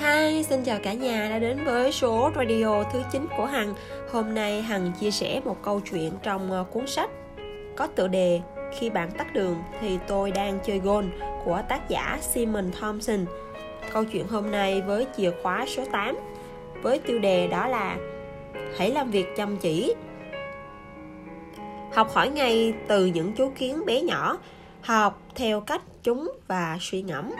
Hi, xin chào cả nhà đã đến với số radio thứ 9 của Hằng. Hôm nay Hằng chia sẻ một câu chuyện trong ờ, cuốn sách có tựa đề Khi bạn tắt đường thì tôi đang chơi gôn của tác giả Simon Thompson. Câu chuyện hôm nay với chìa khóa số 8 với tiêu đề đó là Hãy làm việc chăm chỉ. Học hỏi ngay từ những chú kiến bé nhỏ, học theo cách chúng và suy ngẫm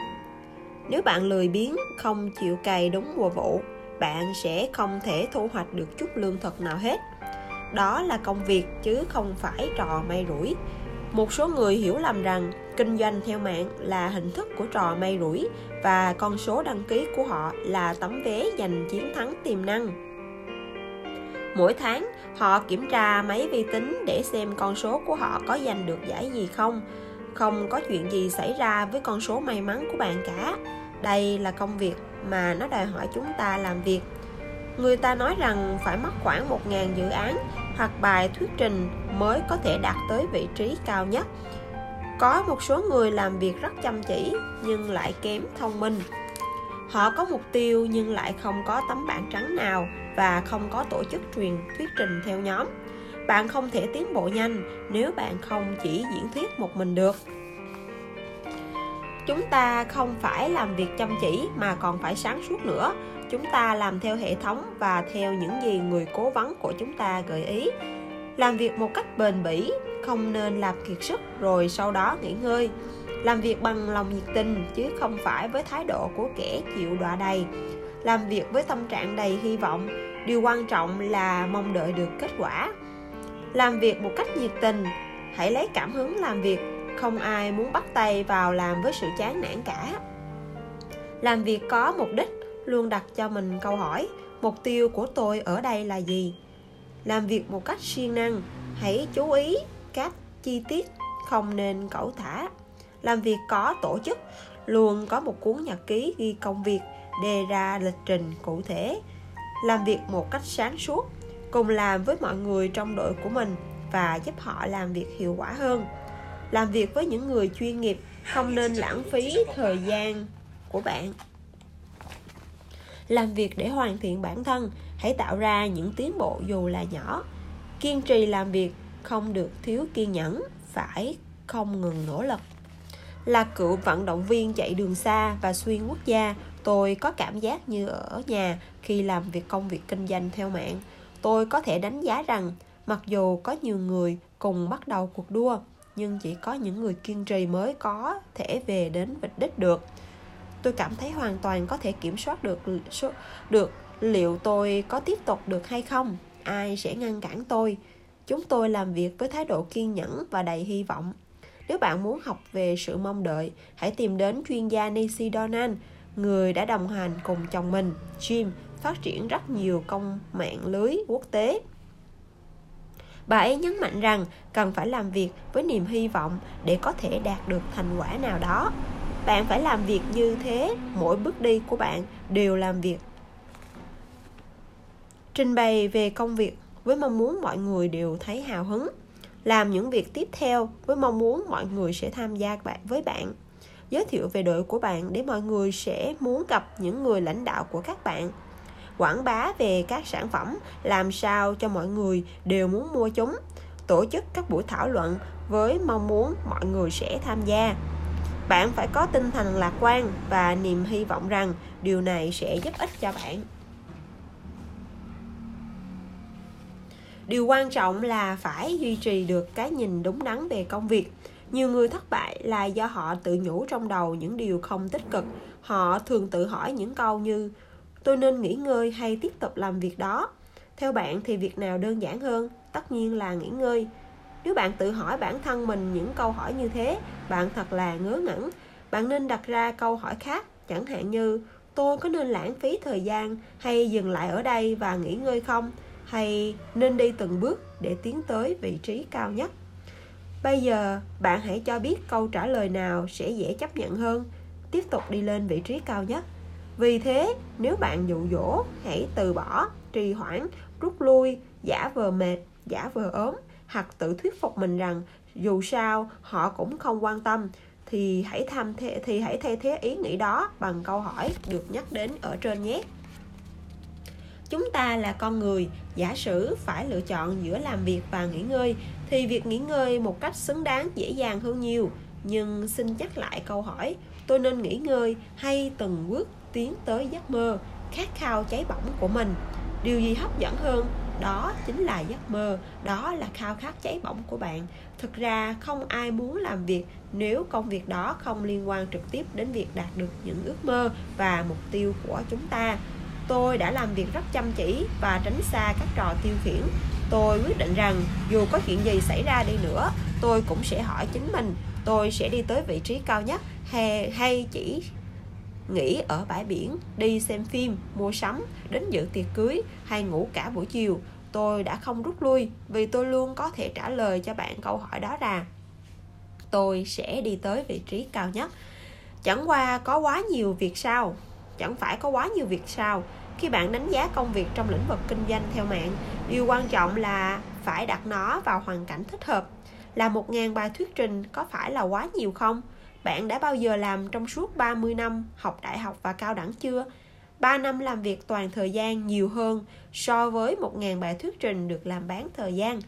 nếu bạn lười biếng, không chịu cày đúng mùa vụ, bạn sẽ không thể thu hoạch được chút lương thực nào hết. Đó là công việc chứ không phải trò may rủi. Một số người hiểu lầm rằng kinh doanh theo mạng là hình thức của trò may rủi và con số đăng ký của họ là tấm vé giành chiến thắng tiềm năng. Mỗi tháng, họ kiểm tra máy vi tính để xem con số của họ có giành được giải gì không. Không có chuyện gì xảy ra với con số may mắn của bạn cả đây là công việc mà nó đòi hỏi chúng ta làm việc. Người ta nói rằng phải mất khoảng 1.000 dự án hoặc bài thuyết trình mới có thể đạt tới vị trí cao nhất. Có một số người làm việc rất chăm chỉ nhưng lại kém thông minh. Họ có mục tiêu nhưng lại không có tấm bảng trắng nào và không có tổ chức truyền thuyết trình theo nhóm. Bạn không thể tiến bộ nhanh nếu bạn không chỉ diễn thuyết một mình được chúng ta không phải làm việc chăm chỉ mà còn phải sáng suốt nữa. Chúng ta làm theo hệ thống và theo những gì người cố vấn của chúng ta gợi ý. Làm việc một cách bền bỉ, không nên làm kiệt sức rồi sau đó nghỉ ngơi. Làm việc bằng lòng nhiệt tình chứ không phải với thái độ của kẻ chịu đọa đầy. Làm việc với tâm trạng đầy hy vọng, điều quan trọng là mong đợi được kết quả. Làm việc một cách nhiệt tình, hãy lấy cảm hứng làm việc không ai muốn bắt tay vào làm với sự chán nản cả. Làm việc có mục đích luôn đặt cho mình câu hỏi, mục tiêu của tôi ở đây là gì? Làm việc một cách siêng năng, hãy chú ý các chi tiết không nên cẩu thả. Làm việc có tổ chức, luôn có một cuốn nhật ký ghi công việc, đề ra lịch trình cụ thể. Làm việc một cách sáng suốt, cùng làm với mọi người trong đội của mình và giúp họ làm việc hiệu quả hơn làm việc với những người chuyên nghiệp không nên lãng phí thời gian của bạn. Làm việc để hoàn thiện bản thân, hãy tạo ra những tiến bộ dù là nhỏ. Kiên trì làm việc không được thiếu kiên nhẫn, phải không ngừng nỗ lực. Là cựu vận động viên chạy đường xa và xuyên quốc gia, tôi có cảm giác như ở nhà khi làm việc công việc kinh doanh theo mạng. Tôi có thể đánh giá rằng, mặc dù có nhiều người cùng bắt đầu cuộc đua nhưng chỉ có những người kiên trì mới có thể về đến vạch đích được. Tôi cảm thấy hoàn toàn có thể kiểm soát được số, được liệu tôi có tiếp tục được hay không. Ai sẽ ngăn cản tôi? Chúng tôi làm việc với thái độ kiên nhẫn và đầy hy vọng. Nếu bạn muốn học về sự mong đợi, hãy tìm đến chuyên gia Nancy Donan, người đã đồng hành cùng chồng mình. Jim phát triển rất nhiều công mạng lưới quốc tế bà ấy nhấn mạnh rằng cần phải làm việc với niềm hy vọng để có thể đạt được thành quả nào đó. Bạn phải làm việc như thế, mỗi bước đi của bạn đều làm việc. Trình bày về công việc với mong muốn mọi người đều thấy hào hứng. Làm những việc tiếp theo với mong muốn mọi người sẽ tham gia bạn, với bạn. Giới thiệu về đội của bạn để mọi người sẽ muốn gặp những người lãnh đạo của các bạn quảng bá về các sản phẩm, làm sao cho mọi người đều muốn mua chúng, tổ chức các buổi thảo luận với mong muốn mọi người sẽ tham gia. Bạn phải có tinh thần lạc quan và niềm hy vọng rằng điều này sẽ giúp ích cho bạn. Điều quan trọng là phải duy trì được cái nhìn đúng đắn về công việc. Nhiều người thất bại là do họ tự nhủ trong đầu những điều không tích cực. Họ thường tự hỏi những câu như tôi nên nghỉ ngơi hay tiếp tục làm việc đó. Theo bạn thì việc nào đơn giản hơn? Tất nhiên là nghỉ ngơi. Nếu bạn tự hỏi bản thân mình những câu hỏi như thế, bạn thật là ngớ ngẩn. Bạn nên đặt ra câu hỏi khác, chẳng hạn như, tôi có nên lãng phí thời gian hay dừng lại ở đây và nghỉ ngơi không? Hay nên đi từng bước để tiến tới vị trí cao nhất? Bây giờ, bạn hãy cho biết câu trả lời nào sẽ dễ chấp nhận hơn. Tiếp tục đi lên vị trí cao nhất vì thế nếu bạn dụ dỗ hãy từ bỏ trì hoãn rút lui giả vờ mệt giả vờ ốm hoặc tự thuyết phục mình rằng dù sao họ cũng không quan tâm thì hãy tham thế, thì hãy thay thế ý nghĩ đó bằng câu hỏi được nhắc đến ở trên nhé. Chúng ta là con người giả sử phải lựa chọn giữa làm việc và nghỉ ngơi thì việc nghỉ ngơi một cách xứng đáng dễ dàng hơn nhiều. Nhưng xin nhắc lại câu hỏi tôi nên nghỉ ngơi hay từng bước tiến tới giấc mơ khát khao cháy bỏng của mình. Điều gì hấp dẫn hơn đó chính là giấc mơ đó là khao khát cháy bỏng của bạn. Thực ra không ai muốn làm việc nếu công việc đó không liên quan trực tiếp đến việc đạt được những ước mơ và mục tiêu của chúng ta. Tôi đã làm việc rất chăm chỉ và tránh xa các trò tiêu khiển. Tôi quyết định rằng dù có chuyện gì xảy ra đi nữa tôi cũng sẽ hỏi chính mình tôi sẽ đi tới vị trí cao nhất hay, hay chỉ nghỉ ở bãi biển, đi xem phim, mua sắm, đến dự tiệc cưới hay ngủ cả buổi chiều. Tôi đã không rút lui vì tôi luôn có thể trả lời cho bạn câu hỏi đó là tôi sẽ đi tới vị trí cao nhất. Chẳng qua có quá nhiều việc sao? Chẳng phải có quá nhiều việc sao? Khi bạn đánh giá công việc trong lĩnh vực kinh doanh theo mạng, điều quan trọng là phải đặt nó vào hoàn cảnh thích hợp. Là một ngàn bài thuyết trình có phải là quá nhiều không? Bạn đã bao giờ làm trong suốt 30 năm học đại học và cao đẳng chưa? 3 năm làm việc toàn thời gian nhiều hơn so với 1.000 bài thuyết trình được làm bán thời gian.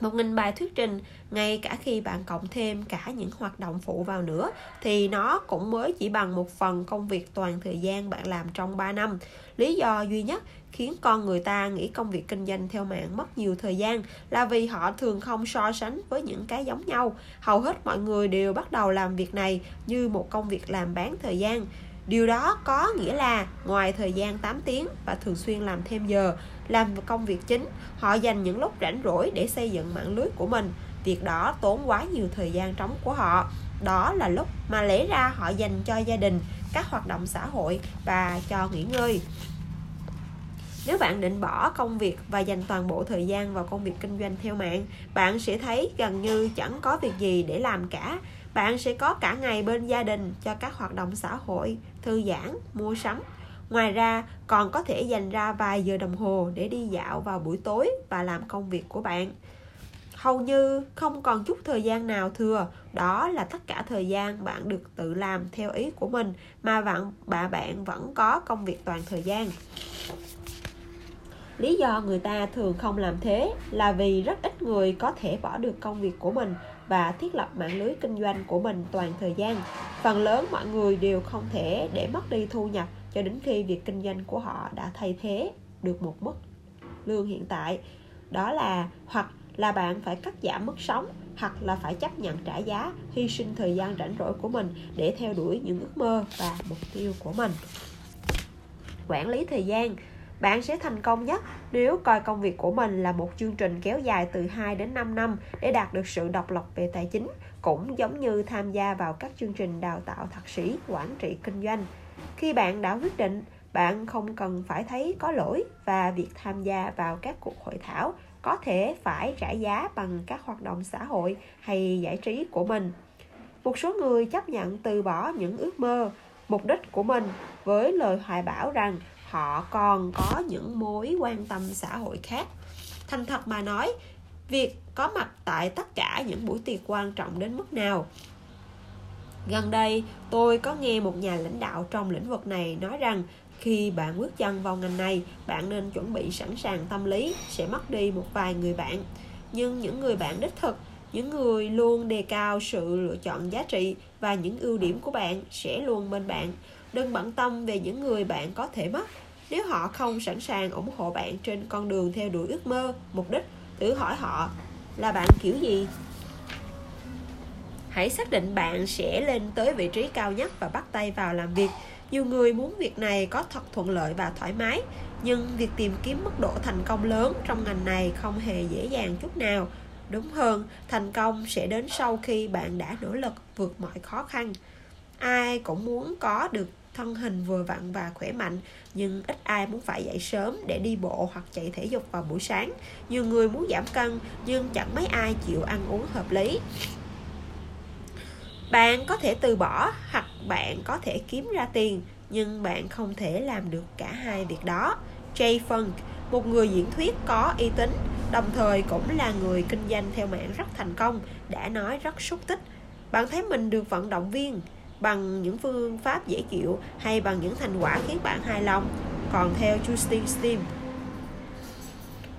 1.000 bài thuyết trình, ngay cả khi bạn cộng thêm cả những hoạt động phụ vào nữa, thì nó cũng mới chỉ bằng một phần công việc toàn thời gian bạn làm trong 3 năm. Lý do duy nhất khiến con người ta nghĩ công việc kinh doanh theo mạng mất nhiều thời gian là vì họ thường không so sánh với những cái giống nhau. Hầu hết mọi người đều bắt đầu làm việc này như một công việc làm bán thời gian. Điều đó có nghĩa là ngoài thời gian 8 tiếng và thường xuyên làm thêm giờ, làm công việc chính, họ dành những lúc rảnh rỗi để xây dựng mạng lưới của mình. Việc đó tốn quá nhiều thời gian trống của họ. Đó là lúc mà lẽ ra họ dành cho gia đình, các hoạt động xã hội và cho nghỉ ngơi. Nếu bạn định bỏ công việc và dành toàn bộ thời gian vào công việc kinh doanh theo mạng, bạn sẽ thấy gần như chẳng có việc gì để làm cả. Bạn sẽ có cả ngày bên gia đình cho các hoạt động xã hội, thư giãn, mua sắm. Ngoài ra, còn có thể dành ra vài giờ đồng hồ để đi dạo vào buổi tối và làm công việc của bạn. Hầu như không còn chút thời gian nào thừa, đó là tất cả thời gian bạn được tự làm theo ý của mình mà bạn bà bạn vẫn có công việc toàn thời gian lý do người ta thường không làm thế là vì rất ít người có thể bỏ được công việc của mình và thiết lập mạng lưới kinh doanh của mình toàn thời gian. Phần lớn mọi người đều không thể để mất đi thu nhập cho đến khi việc kinh doanh của họ đã thay thế được một mức lương hiện tại. Đó là, hoặc là bạn phải cắt giảm mức sống, hoặc là phải chấp nhận trả giá, hy sinh thời gian rảnh rỗi của mình để theo đuổi những ước mơ và mục tiêu của mình. Quản lý thời gian bạn sẽ thành công nhất nếu coi công việc của mình là một chương trình kéo dài từ 2 đến 5 năm để đạt được sự độc lập về tài chính, cũng giống như tham gia vào các chương trình đào tạo thạc sĩ quản trị kinh doanh. Khi bạn đã quyết định, bạn không cần phải thấy có lỗi và việc tham gia vào các cuộc hội thảo có thể phải trả giá bằng các hoạt động xã hội hay giải trí của mình. Một số người chấp nhận từ bỏ những ước mơ, mục đích của mình với lời hoài bảo rằng họ còn có những mối quan tâm xã hội khác. Thành thật mà nói, việc có mặt tại tất cả những buổi tiệc quan trọng đến mức nào? Gần đây, tôi có nghe một nhà lãnh đạo trong lĩnh vực này nói rằng khi bạn bước chân vào ngành này, bạn nên chuẩn bị sẵn sàng tâm lý, sẽ mất đi một vài người bạn. Nhưng những người bạn đích thực, những người luôn đề cao sự lựa chọn giá trị và những ưu điểm của bạn sẽ luôn bên bạn đừng bận tâm về những người bạn có thể mất. Nếu họ không sẵn sàng ủng hộ bạn trên con đường theo đuổi ước mơ, mục đích thử hỏi họ là bạn kiểu gì? Hãy xác định bạn sẽ lên tới vị trí cao nhất và bắt tay vào làm việc. Nhiều người muốn việc này có thật thuận lợi và thoải mái, nhưng việc tìm kiếm mức độ thành công lớn trong ngành này không hề dễ dàng chút nào. Đúng hơn, thành công sẽ đến sau khi bạn đã nỗ lực vượt mọi khó khăn ai cũng muốn có được thân hình vừa vặn và khỏe mạnh, nhưng ít ai muốn phải dậy sớm để đi bộ hoặc chạy thể dục vào buổi sáng. Nhiều người muốn giảm cân, nhưng chẳng mấy ai chịu ăn uống hợp lý. Bạn có thể từ bỏ hoặc bạn có thể kiếm ra tiền, nhưng bạn không thể làm được cả hai việc đó. Jay Funk, một người diễn thuyết có uy tín, đồng thời cũng là người kinh doanh theo mạng rất thành công, đã nói rất xúc tích. Bạn thấy mình được vận động viên bằng những phương pháp dễ chịu hay bằng những thành quả khiến bạn hài lòng. Còn theo Justin Steam,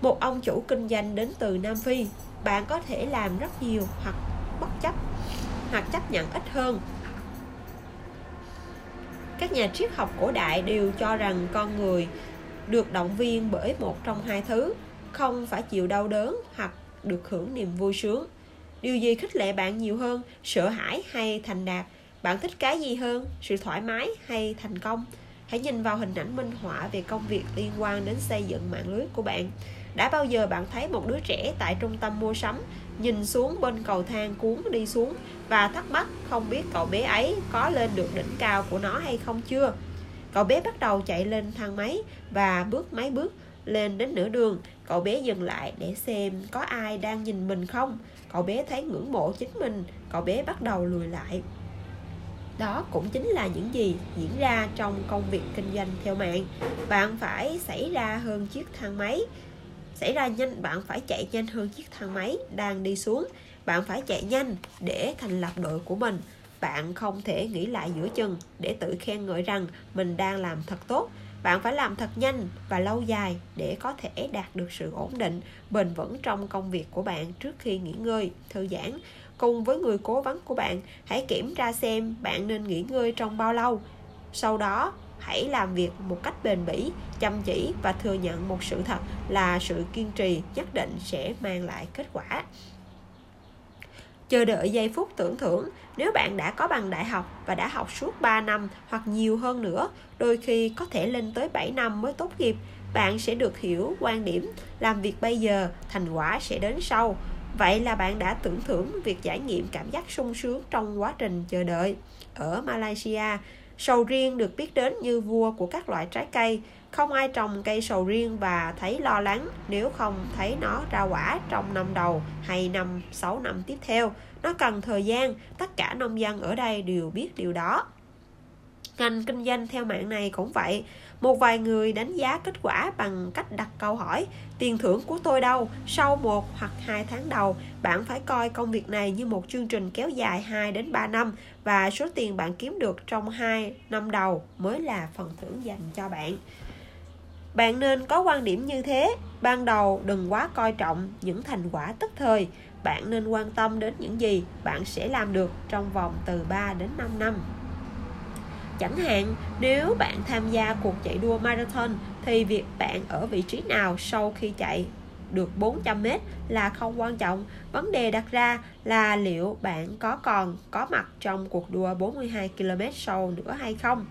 một ông chủ kinh doanh đến từ Nam Phi, bạn có thể làm rất nhiều hoặc bất chấp, hoặc chấp nhận ít hơn. Các nhà triết học cổ đại đều cho rằng con người được động viên bởi một trong hai thứ, không phải chịu đau đớn hoặc được hưởng niềm vui sướng. Điều gì khích lệ bạn nhiều hơn, sợ hãi hay thành đạt? Bạn thích cái gì hơn? Sự thoải mái hay thành công? Hãy nhìn vào hình ảnh minh họa về công việc liên quan đến xây dựng mạng lưới của bạn. Đã bao giờ bạn thấy một đứa trẻ tại trung tâm mua sắm nhìn xuống bên cầu thang cuốn đi xuống và thắc mắc không biết cậu bé ấy có lên được đỉnh cao của nó hay không chưa? Cậu bé bắt đầu chạy lên thang máy và bước mấy bước lên đến nửa đường. Cậu bé dừng lại để xem có ai đang nhìn mình không. Cậu bé thấy ngưỡng mộ chính mình. Cậu bé bắt đầu lùi lại đó cũng chính là những gì diễn ra trong công việc kinh doanh theo mạng. Bạn phải xảy ra hơn chiếc thang máy. Xảy ra nhanh, bạn phải chạy nhanh hơn chiếc thang máy đang đi xuống. Bạn phải chạy nhanh để thành lập đội của mình. Bạn không thể nghĩ lại giữa chừng để tự khen ngợi rằng mình đang làm thật tốt bạn phải làm thật nhanh và lâu dài để có thể đạt được sự ổn định, bền vững trong công việc của bạn trước khi nghỉ ngơi. Thư giãn. Cùng với người cố vấn của bạn, hãy kiểm tra xem bạn nên nghỉ ngơi trong bao lâu. Sau đó, hãy làm việc một cách bền bỉ, chăm chỉ và thừa nhận một sự thật là sự kiên trì nhất định sẽ mang lại kết quả chờ đợi giây phút tưởng thưởng. Nếu bạn đã có bằng đại học và đã học suốt 3 năm hoặc nhiều hơn nữa, đôi khi có thể lên tới 7 năm mới tốt nghiệp, bạn sẽ được hiểu quan điểm làm việc bây giờ, thành quả sẽ đến sau. Vậy là bạn đã tưởng thưởng việc trải nghiệm cảm giác sung sướng trong quá trình chờ đợi. Ở malaysia sầu riêng được biết đến như vua của các loại trái cây không ai trồng cây sầu riêng và thấy lo lắng nếu không thấy nó ra quả trong năm đầu hay năm 6 năm tiếp theo. Nó cần thời gian, tất cả nông dân ở đây đều biết điều đó. Ngành kinh doanh theo mạng này cũng vậy. Một vài người đánh giá kết quả bằng cách đặt câu hỏi Tiền thưởng của tôi đâu? Sau một hoặc hai tháng đầu, bạn phải coi công việc này như một chương trình kéo dài 2 đến 3 năm và số tiền bạn kiếm được trong 2 năm đầu mới là phần thưởng dành cho bạn. Bạn nên có quan điểm như thế, ban đầu đừng quá coi trọng những thành quả tức thời. Bạn nên quan tâm đến những gì bạn sẽ làm được trong vòng từ 3 đến 5 năm. Chẳng hạn, nếu bạn tham gia cuộc chạy đua marathon thì việc bạn ở vị trí nào sau khi chạy được 400m là không quan trọng. Vấn đề đặt ra là liệu bạn có còn có mặt trong cuộc đua 42 km sau nữa hay không.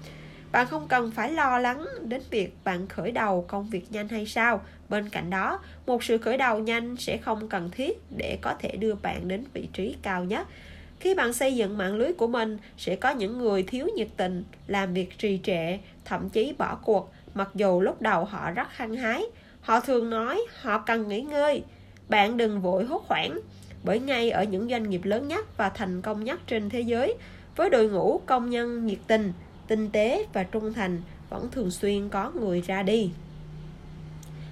Bạn không cần phải lo lắng đến việc bạn khởi đầu công việc nhanh hay sao. Bên cạnh đó, một sự khởi đầu nhanh sẽ không cần thiết để có thể đưa bạn đến vị trí cao nhất. Khi bạn xây dựng mạng lưới của mình, sẽ có những người thiếu nhiệt tình, làm việc trì trệ, thậm chí bỏ cuộc, mặc dù lúc đầu họ rất hăng hái. Họ thường nói họ cần nghỉ ngơi. Bạn đừng vội hốt hoảng, bởi ngay ở những doanh nghiệp lớn nhất và thành công nhất trên thế giới, với đội ngũ công nhân nhiệt tình, tinh tế và trung thành vẫn thường xuyên có người ra đi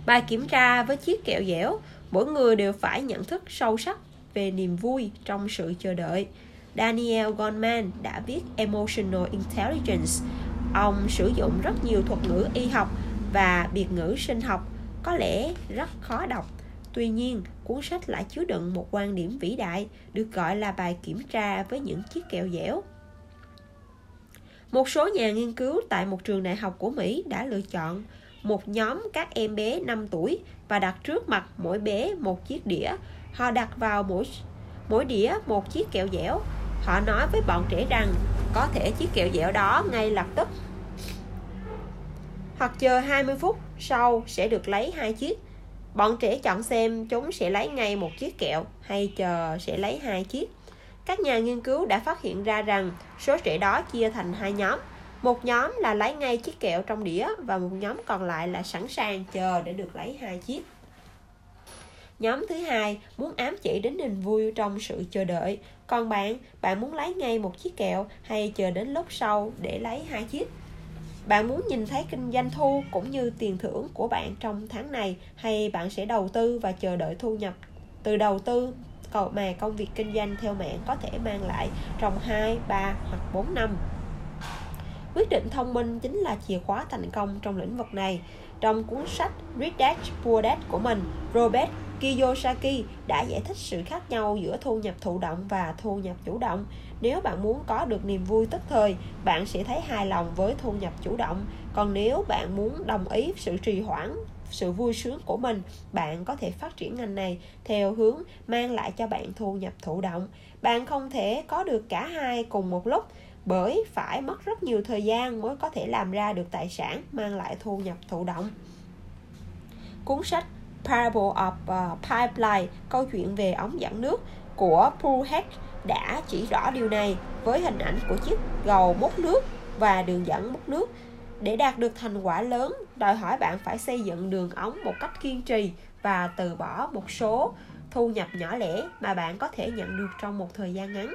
bài kiểm tra với chiếc kẹo dẻo mỗi người đều phải nhận thức sâu sắc về niềm vui trong sự chờ đợi. Daniel Goleman đã viết Emotional Intelligence. Ông sử dụng rất nhiều thuật ngữ y học và biệt ngữ sinh học, có lẽ rất khó đọc. Tuy nhiên, cuốn sách lại chứa đựng một quan điểm vĩ đại, được gọi là bài kiểm tra với những chiếc kẹo dẻo. Một số nhà nghiên cứu tại một trường đại học của Mỹ đã lựa chọn một nhóm các em bé 5 tuổi và đặt trước mặt mỗi bé một chiếc đĩa. Họ đặt vào mỗi mỗi đĩa một chiếc kẹo dẻo. Họ nói với bọn trẻ rằng, có thể chiếc kẹo dẻo đó ngay lập tức hoặc chờ 20 phút sau sẽ được lấy hai chiếc. Bọn trẻ chọn xem chúng sẽ lấy ngay một chiếc kẹo hay chờ sẽ lấy hai chiếc. Các nhà nghiên cứu đã phát hiện ra rằng số trẻ đó chia thành hai nhóm. Một nhóm là lấy ngay chiếc kẹo trong đĩa và một nhóm còn lại là sẵn sàng chờ để được lấy hai chiếc. Nhóm thứ hai muốn ám chỉ đến niềm vui trong sự chờ đợi. Còn bạn, bạn muốn lấy ngay một chiếc kẹo hay chờ đến lúc sau để lấy hai chiếc? Bạn muốn nhìn thấy kinh doanh thu cũng như tiền thưởng của bạn trong tháng này hay bạn sẽ đầu tư và chờ đợi thu nhập từ đầu tư cầu mà công việc kinh doanh theo mạng có thể mang lại trong 2, 3 hoặc 4 năm. Quyết định thông minh chính là chìa khóa thành công trong lĩnh vực này. Trong cuốn sách Rich Dad Poor Dad của mình, Robert Kiyosaki đã giải thích sự khác nhau giữa thu nhập thụ động và thu nhập chủ động. Nếu bạn muốn có được niềm vui tức thời, bạn sẽ thấy hài lòng với thu nhập chủ động. Còn nếu bạn muốn đồng ý sự trì hoãn sự vui sướng của mình bạn có thể phát triển ngành này theo hướng mang lại cho bạn thu nhập thụ động bạn không thể có được cả hai cùng một lúc bởi phải mất rất nhiều thời gian mới có thể làm ra được tài sản mang lại thu nhập thụ động cuốn sách Parable of uh, Pipeline câu chuyện về ống dẫn nước của Paul Heck đã chỉ rõ điều này với hình ảnh của chiếc gầu múc nước và đường dẫn múc nước. Để đạt được thành quả lớn đòi hỏi bạn phải xây dựng đường ống một cách kiên trì và từ bỏ một số thu nhập nhỏ lẻ mà bạn có thể nhận được trong một thời gian ngắn.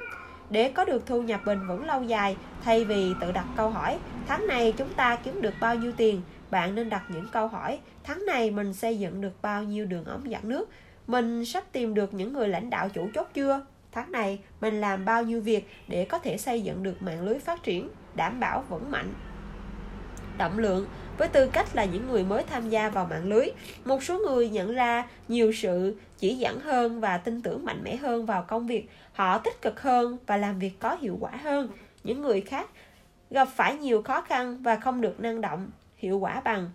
Để có được thu nhập bền vững lâu dài thay vì tự đặt câu hỏi tháng này chúng ta kiếm được bao nhiêu tiền bạn nên đặt những câu hỏi, tháng này mình xây dựng được bao nhiêu đường ống dẫn nước? Mình sắp tìm được những người lãnh đạo chủ chốt chưa? Tháng này mình làm bao nhiêu việc để có thể xây dựng được mạng lưới phát triển, đảm bảo vững mạnh? Động lượng, với tư cách là những người mới tham gia vào mạng lưới, một số người nhận ra nhiều sự chỉ dẫn hơn và tin tưởng mạnh mẽ hơn vào công việc. Họ tích cực hơn và làm việc có hiệu quả hơn. Những người khác gặp phải nhiều khó khăn và không được năng động hiệu quả bằng.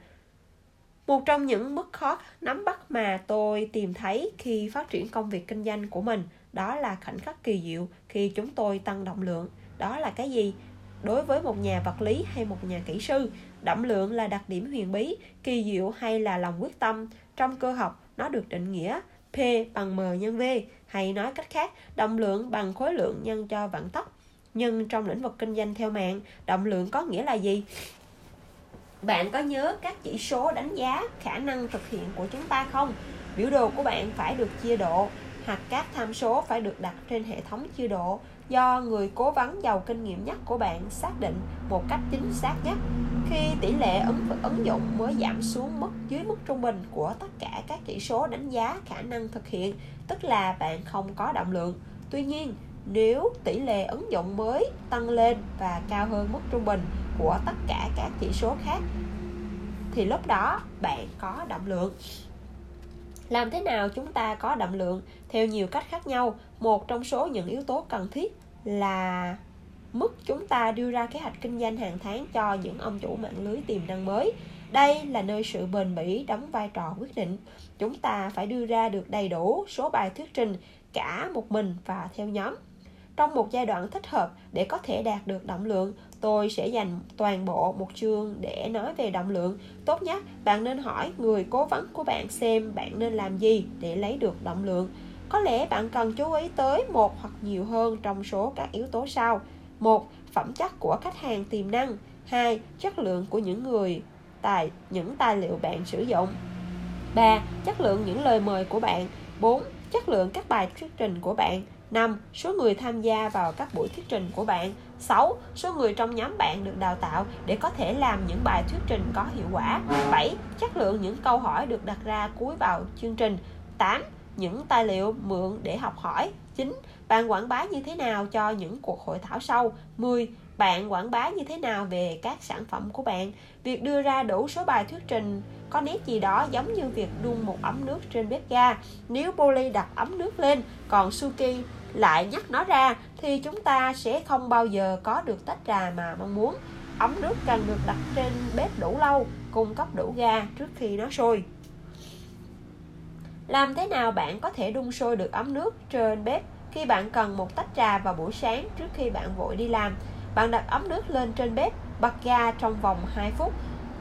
Một trong những mức khó nắm bắt mà tôi tìm thấy khi phát triển công việc kinh doanh của mình, đó là khoảnh khắc kỳ diệu khi chúng tôi tăng động lượng. Đó là cái gì? Đối với một nhà vật lý hay một nhà kỹ sư, động lượng là đặc điểm huyền bí, kỳ diệu hay là lòng quyết tâm. Trong cơ học, nó được định nghĩa p bằng m nhân v, hay nói cách khác, động lượng bằng khối lượng nhân cho vận tốc. Nhưng trong lĩnh vực kinh doanh theo mạng, động lượng có nghĩa là gì? Bạn có nhớ các chỉ số đánh giá khả năng thực hiện của chúng ta không? Biểu đồ của bạn phải được chia độ, hoặc các tham số phải được đặt trên hệ thống chia độ. Do người cố vấn giàu kinh nghiệm nhất của bạn xác định một cách chính xác nhất. Khi tỷ lệ ứng ứng dụng mới giảm xuống mức, dưới mức trung bình của tất cả các chỉ số đánh giá khả năng thực hiện, tức là bạn không có động lượng. Tuy nhiên, nếu tỷ lệ ứng dụng mới tăng lên và cao hơn mức trung bình của tất cả các chỉ số khác, thì lúc đó bạn có động lượng. Làm thế nào chúng ta có động lượng? Theo nhiều cách khác nhau, một trong số những yếu tố cần thiết là mức chúng ta đưa ra kế hoạch kinh doanh hàng tháng cho những ông chủ mạng lưới tiềm năng mới. Đây là nơi sự bền bỉ đóng vai trò quyết định. Chúng ta phải đưa ra được đầy đủ số bài thuyết trình, cả một mình và theo nhóm. Trong một giai đoạn thích hợp để có thể đạt được động lượng tôi sẽ dành toàn bộ một chương để nói về động lượng. Tốt nhất, bạn nên hỏi người cố vấn của bạn xem bạn nên làm gì để lấy được động lượng. Có lẽ bạn cần chú ý tới một hoặc nhiều hơn trong số các yếu tố sau. Một, phẩm chất của khách hàng tiềm năng. Hai, chất lượng của những người tài, những tài liệu bạn sử dụng. Ba, chất lượng những lời mời của bạn. 4. Chất lượng các bài thuyết trình của bạn. 5. Số người tham gia vào các buổi thuyết trình của bạn 6. Số người trong nhóm bạn được đào tạo để có thể làm những bài thuyết trình có hiệu quả 7. Chất lượng những câu hỏi được đặt ra cuối vào chương trình 8. Những tài liệu mượn để học hỏi 9. Bạn quảng bá như thế nào cho những cuộc hội thảo sau? 10. Bạn quảng bá như thế nào về các sản phẩm của bạn? Việc đưa ra đủ số bài thuyết trình, có nét gì đó giống như việc đun một ấm nước trên bếp ga. Nếu Polly đặt ấm nước lên, còn Suki lại nhắc nó ra, thì chúng ta sẽ không bao giờ có được tách trà mà mong muốn. Ấm nước cần được đặt trên bếp đủ lâu, cung cấp đủ ga trước khi nó sôi. Làm thế nào bạn có thể đun sôi được ấm nước trên bếp? Khi bạn cần một tách trà vào buổi sáng trước khi bạn vội đi làm bạn đặt ấm nước lên trên bếp bật ga trong vòng 2 phút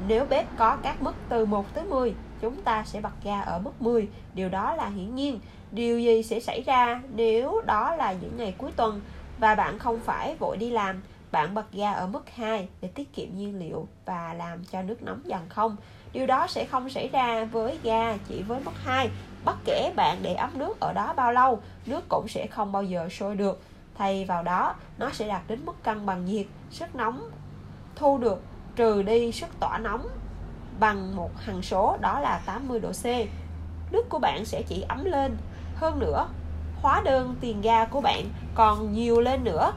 nếu bếp có các mức từ 1 tới 10, chúng ta sẽ bật ga ở mức 10. Điều đó là hiển nhiên. Điều gì sẽ xảy ra nếu đó là những ngày cuối tuần và bạn không phải vội đi làm? Bạn bật ga ở mức 2 để tiết kiệm nhiên liệu và làm cho nước nóng dần không? Điều đó sẽ không xảy ra với ga chỉ với mức 2. Bất kể bạn để ấm nước ở đó bao lâu, nước cũng sẽ không bao giờ sôi được. Thay vào đó, nó sẽ đạt đến mức cân bằng nhiệt, sức nóng thu được trừ đi sức tỏa nóng bằng một hằng số đó là 80 độ C. Nước của bạn sẽ chỉ ấm lên. Hơn nữa, hóa đơn tiền ga của bạn còn nhiều lên nữa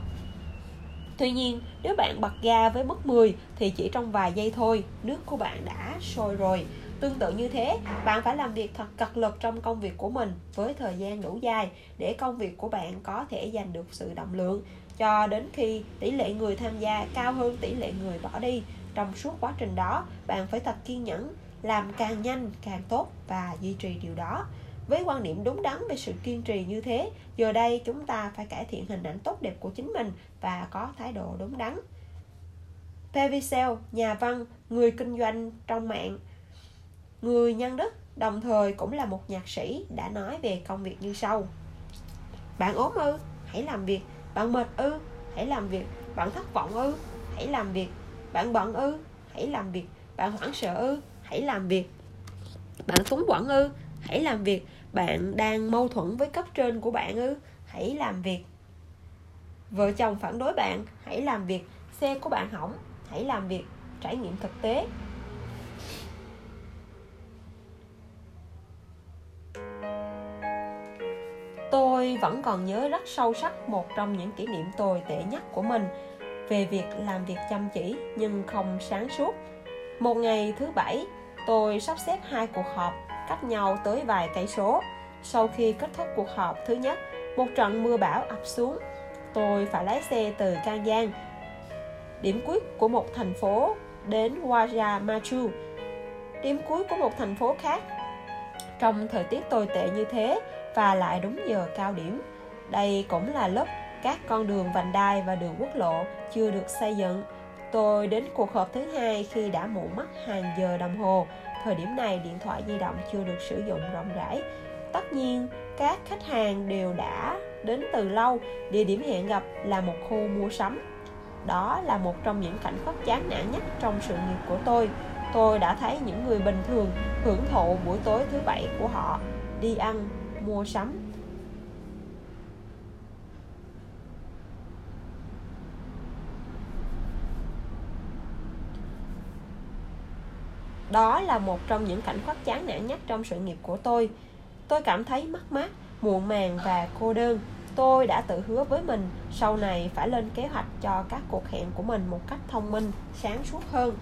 Tuy nhiên, nếu bạn bật ga với mức 10 thì chỉ trong vài giây thôi, nước của bạn đã sôi rồi. Tương tự như thế, bạn phải làm việc thật cật lực trong công việc của mình với thời gian đủ dài để công việc của bạn có thể giành được sự động lượng cho đến khi tỷ lệ người tham gia cao hơn tỷ lệ người bỏ đi. Trong suốt quá trình đó, bạn phải thật kiên nhẫn, làm càng nhanh càng tốt và duy trì điều đó. Với quan niệm đúng đắn về sự kiên trì như thế, giờ đây chúng ta phải cải thiện hình ảnh tốt đẹp của chính mình và có thái độ đúng đắn. Pevisel, nhà văn, người kinh doanh trong mạng, người nhân đức, đồng thời cũng là một nhạc sĩ đã nói về công việc như sau. Bạn ốm ư? Hãy làm việc. Bạn mệt ư? Hãy làm việc. Bạn thất vọng ư? Hãy làm việc. Bạn bận ư? Hãy làm việc. Bạn hoảng sợ ư? Hãy làm việc. Bạn túng quẩn ư? Hãy làm việc bạn đang mâu thuẫn với cấp trên của bạn ư? Hãy làm việc. Vợ chồng phản đối bạn, hãy làm việc. Xe của bạn hỏng, hãy làm việc. Trải nghiệm thực tế. Tôi vẫn còn nhớ rất sâu sắc một trong những kỷ niệm tồi tệ nhất của mình về việc làm việc chăm chỉ nhưng không sáng suốt. Một ngày thứ bảy, tôi sắp xếp hai cuộc họp cách nhau tới vài cây số. Sau khi kết thúc cuộc họp thứ nhất, một trận mưa bão ập xuống. Tôi phải lái xe từ Can Giang, điểm cuối của một thành phố đến Waja Machu, điểm cuối của một thành phố khác. Trong thời tiết tồi tệ như thế và lại đúng giờ cao điểm, đây cũng là lúc các con đường vành đai và đường quốc lộ chưa được xây dựng. Tôi đến cuộc họp thứ hai khi đã muộn mất hàng giờ đồng hồ Thời điểm này điện thoại di động chưa được sử dụng rộng rãi. Tất nhiên, các khách hàng đều đã đến từ lâu, địa điểm hẹn gặp là một khu mua sắm. Đó là một trong những cảnh khắc chán nản nhất trong sự nghiệp của tôi. Tôi đã thấy những người bình thường hưởng thụ buổi tối thứ bảy của họ đi ăn, mua sắm Đó là một trong những cảnh khoát chán nản nhất trong sự nghiệp của tôi. Tôi cảm thấy mất mát, muộn màng và cô đơn. Tôi đã tự hứa với mình sau này phải lên kế hoạch cho các cuộc hẹn của mình một cách thông minh, sáng suốt hơn.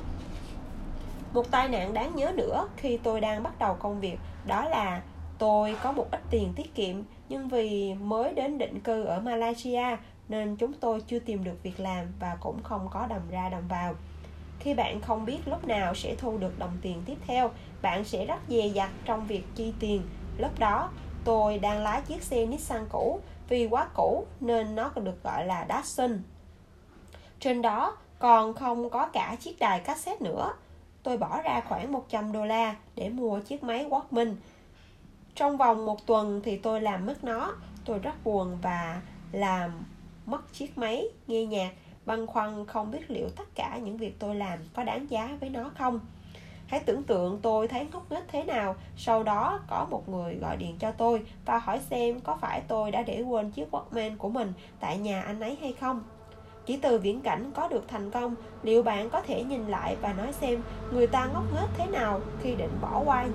Một tai nạn đáng nhớ nữa khi tôi đang bắt đầu công việc đó là tôi có một ít tiền tiết kiệm nhưng vì mới đến định cư ở Malaysia nên chúng tôi chưa tìm được việc làm và cũng không có đồng ra đồng vào khi bạn không biết lúc nào sẽ thu được đồng tiền tiếp theo, bạn sẽ rất dè dặt trong việc chi tiền. Lúc đó, tôi đang lái chiếc xe Nissan cũ, vì quá cũ nên nó được gọi là Datsun. Trên đó còn không có cả chiếc đài cassette nữa. Tôi bỏ ra khoảng 100 đô la để mua chiếc máy Walkman. Trong vòng một tuần thì tôi làm mất nó. Tôi rất buồn và làm mất chiếc máy nghe nhạc băn khoăn không biết liệu tất cả những việc tôi làm có đáng giá với nó không. Hãy tưởng tượng tôi thấy ngốc nghếch thế nào, sau đó có một người gọi điện cho tôi và hỏi xem có phải tôi đã để quên chiếc Walkman của mình tại nhà anh ấy hay không. Chỉ từ viễn cảnh có được thành công, liệu bạn có thể nhìn lại và nói xem người ta ngốc nghếch thế nào khi định bỏ qua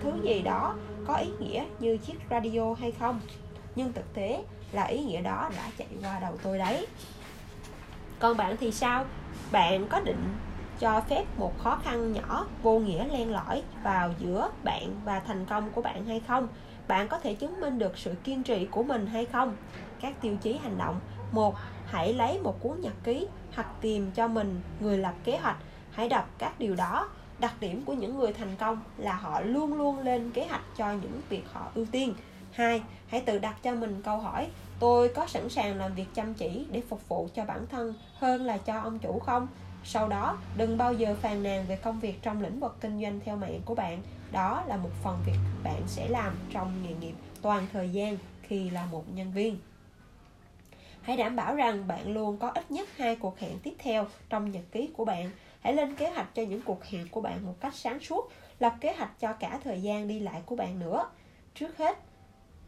thứ gì đó có ý nghĩa như chiếc radio hay không. Nhưng thực tế là ý nghĩa đó đã chạy qua đầu tôi đấy còn bạn thì sao? Bạn có định cho phép một khó khăn nhỏ vô nghĩa len lỏi vào giữa bạn và thành công của bạn hay không? Bạn có thể chứng minh được sự kiên trì của mình hay không? Các tiêu chí hành động. Một, hãy lấy một cuốn nhật ký hoặc tìm cho mình người lập kế hoạch. Hãy đọc các điều đó. Đặc điểm của những người thành công là họ luôn luôn lên kế hoạch cho những việc họ ưu tiên. Hai, hãy tự đặt cho mình câu hỏi tôi có sẵn sàng làm việc chăm chỉ để phục vụ cho bản thân hơn là cho ông chủ không? Sau đó, đừng bao giờ phàn nàn về công việc trong lĩnh vực kinh doanh theo mạng của bạn. Đó là một phần việc bạn sẽ làm trong nghề nghiệp toàn thời gian khi là một nhân viên. Hãy đảm bảo rằng bạn luôn có ít nhất hai cuộc hẹn tiếp theo trong nhật ký của bạn. Hãy lên kế hoạch cho những cuộc hẹn của bạn một cách sáng suốt, lập kế hoạch cho cả thời gian đi lại của bạn nữa. Trước hết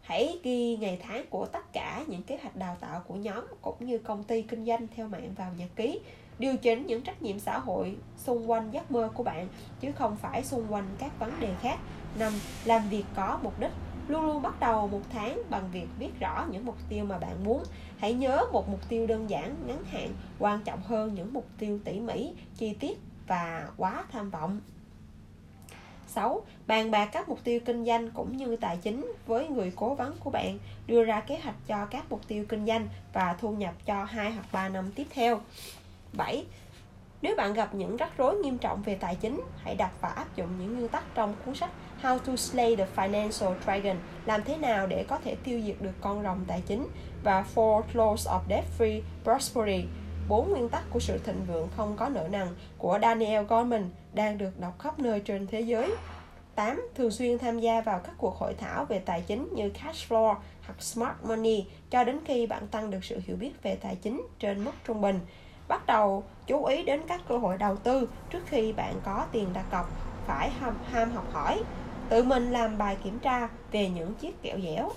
hãy ghi ngày tháng của tất cả những kế hoạch đào tạo của nhóm cũng như công ty kinh doanh theo mạng vào nhật ký điều chỉnh những trách nhiệm xã hội xung quanh giấc mơ của bạn chứ không phải xung quanh các vấn đề khác năm làm việc có mục đích Luôn luôn bắt đầu một tháng bằng việc viết rõ những mục tiêu mà bạn muốn. Hãy nhớ một mục tiêu đơn giản, ngắn hạn quan trọng hơn những mục tiêu tỉ mỉ, chi tiết và quá tham vọng. 6. Bàn bạc các mục tiêu kinh doanh cũng như tài chính với người cố vấn của bạn, đưa ra kế hoạch cho các mục tiêu kinh doanh và thu nhập cho 2 hoặc 3 năm tiếp theo. 7. Nếu bạn gặp những rắc rối nghiêm trọng về tài chính, hãy đọc và áp dụng những nguyên tắc trong cuốn sách How to Slay the Financial Dragon, làm thế nào để có thể tiêu diệt được con rồng tài chính và Four Laws of Debt-Free Prosperity, bốn nguyên tắc của sự thịnh vượng không có nợ nần của Daniel Goleman đang được đọc khắp nơi trên thế giới. 8. Thường xuyên tham gia vào các cuộc hội thảo về tài chính như Cash Flow hoặc Smart Money cho đến khi bạn tăng được sự hiểu biết về tài chính trên mức trung bình. Bắt đầu chú ý đến các cơ hội đầu tư trước khi bạn có tiền đặt cọc, phải ham, ham học hỏi, tự mình làm bài kiểm tra về những chiếc kẹo dẻo